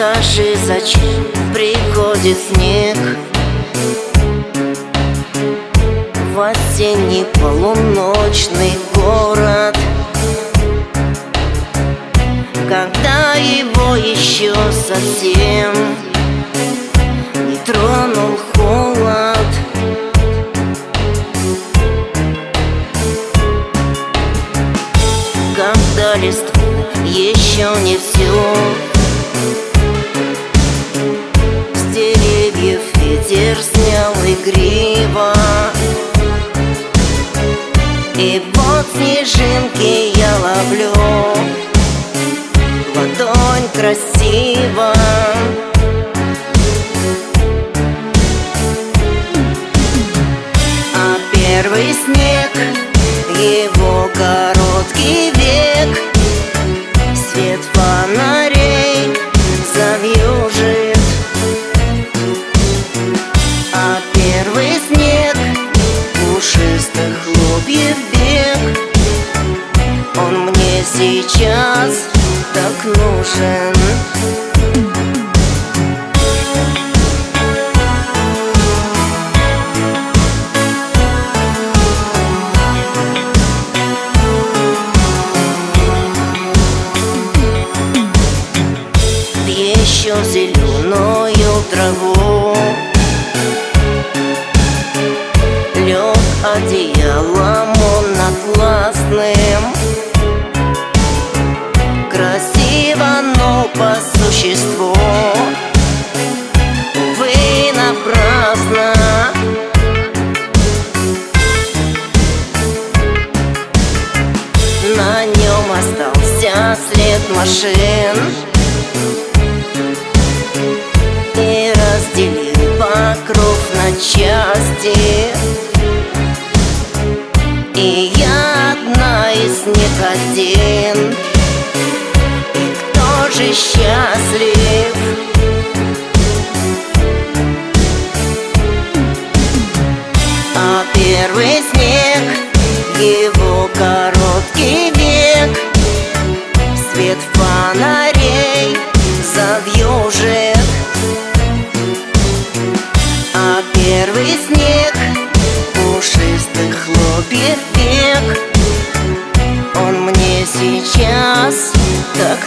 Скажи, зачем приходит снег? В осенний полуночный город. Когда его еще совсем Не тронул холод. Когда листву еще не все ветер снял игриво Еще зеленую траву. Лег одеялом машин И разделил покров на части и я одна из них один И кто же счастлив?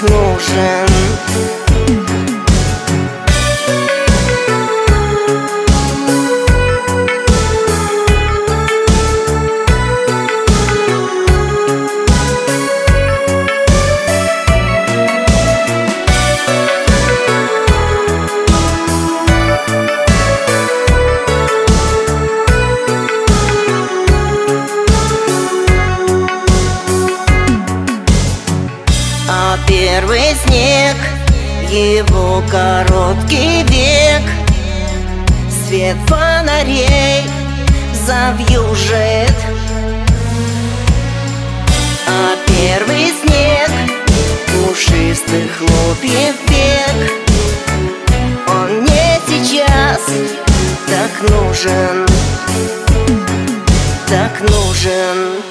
Так снег Его короткий век. Свет фонарей завьюжит. А первый снег Пушистых хлопьев век. Он мне сейчас так нужен Так нужен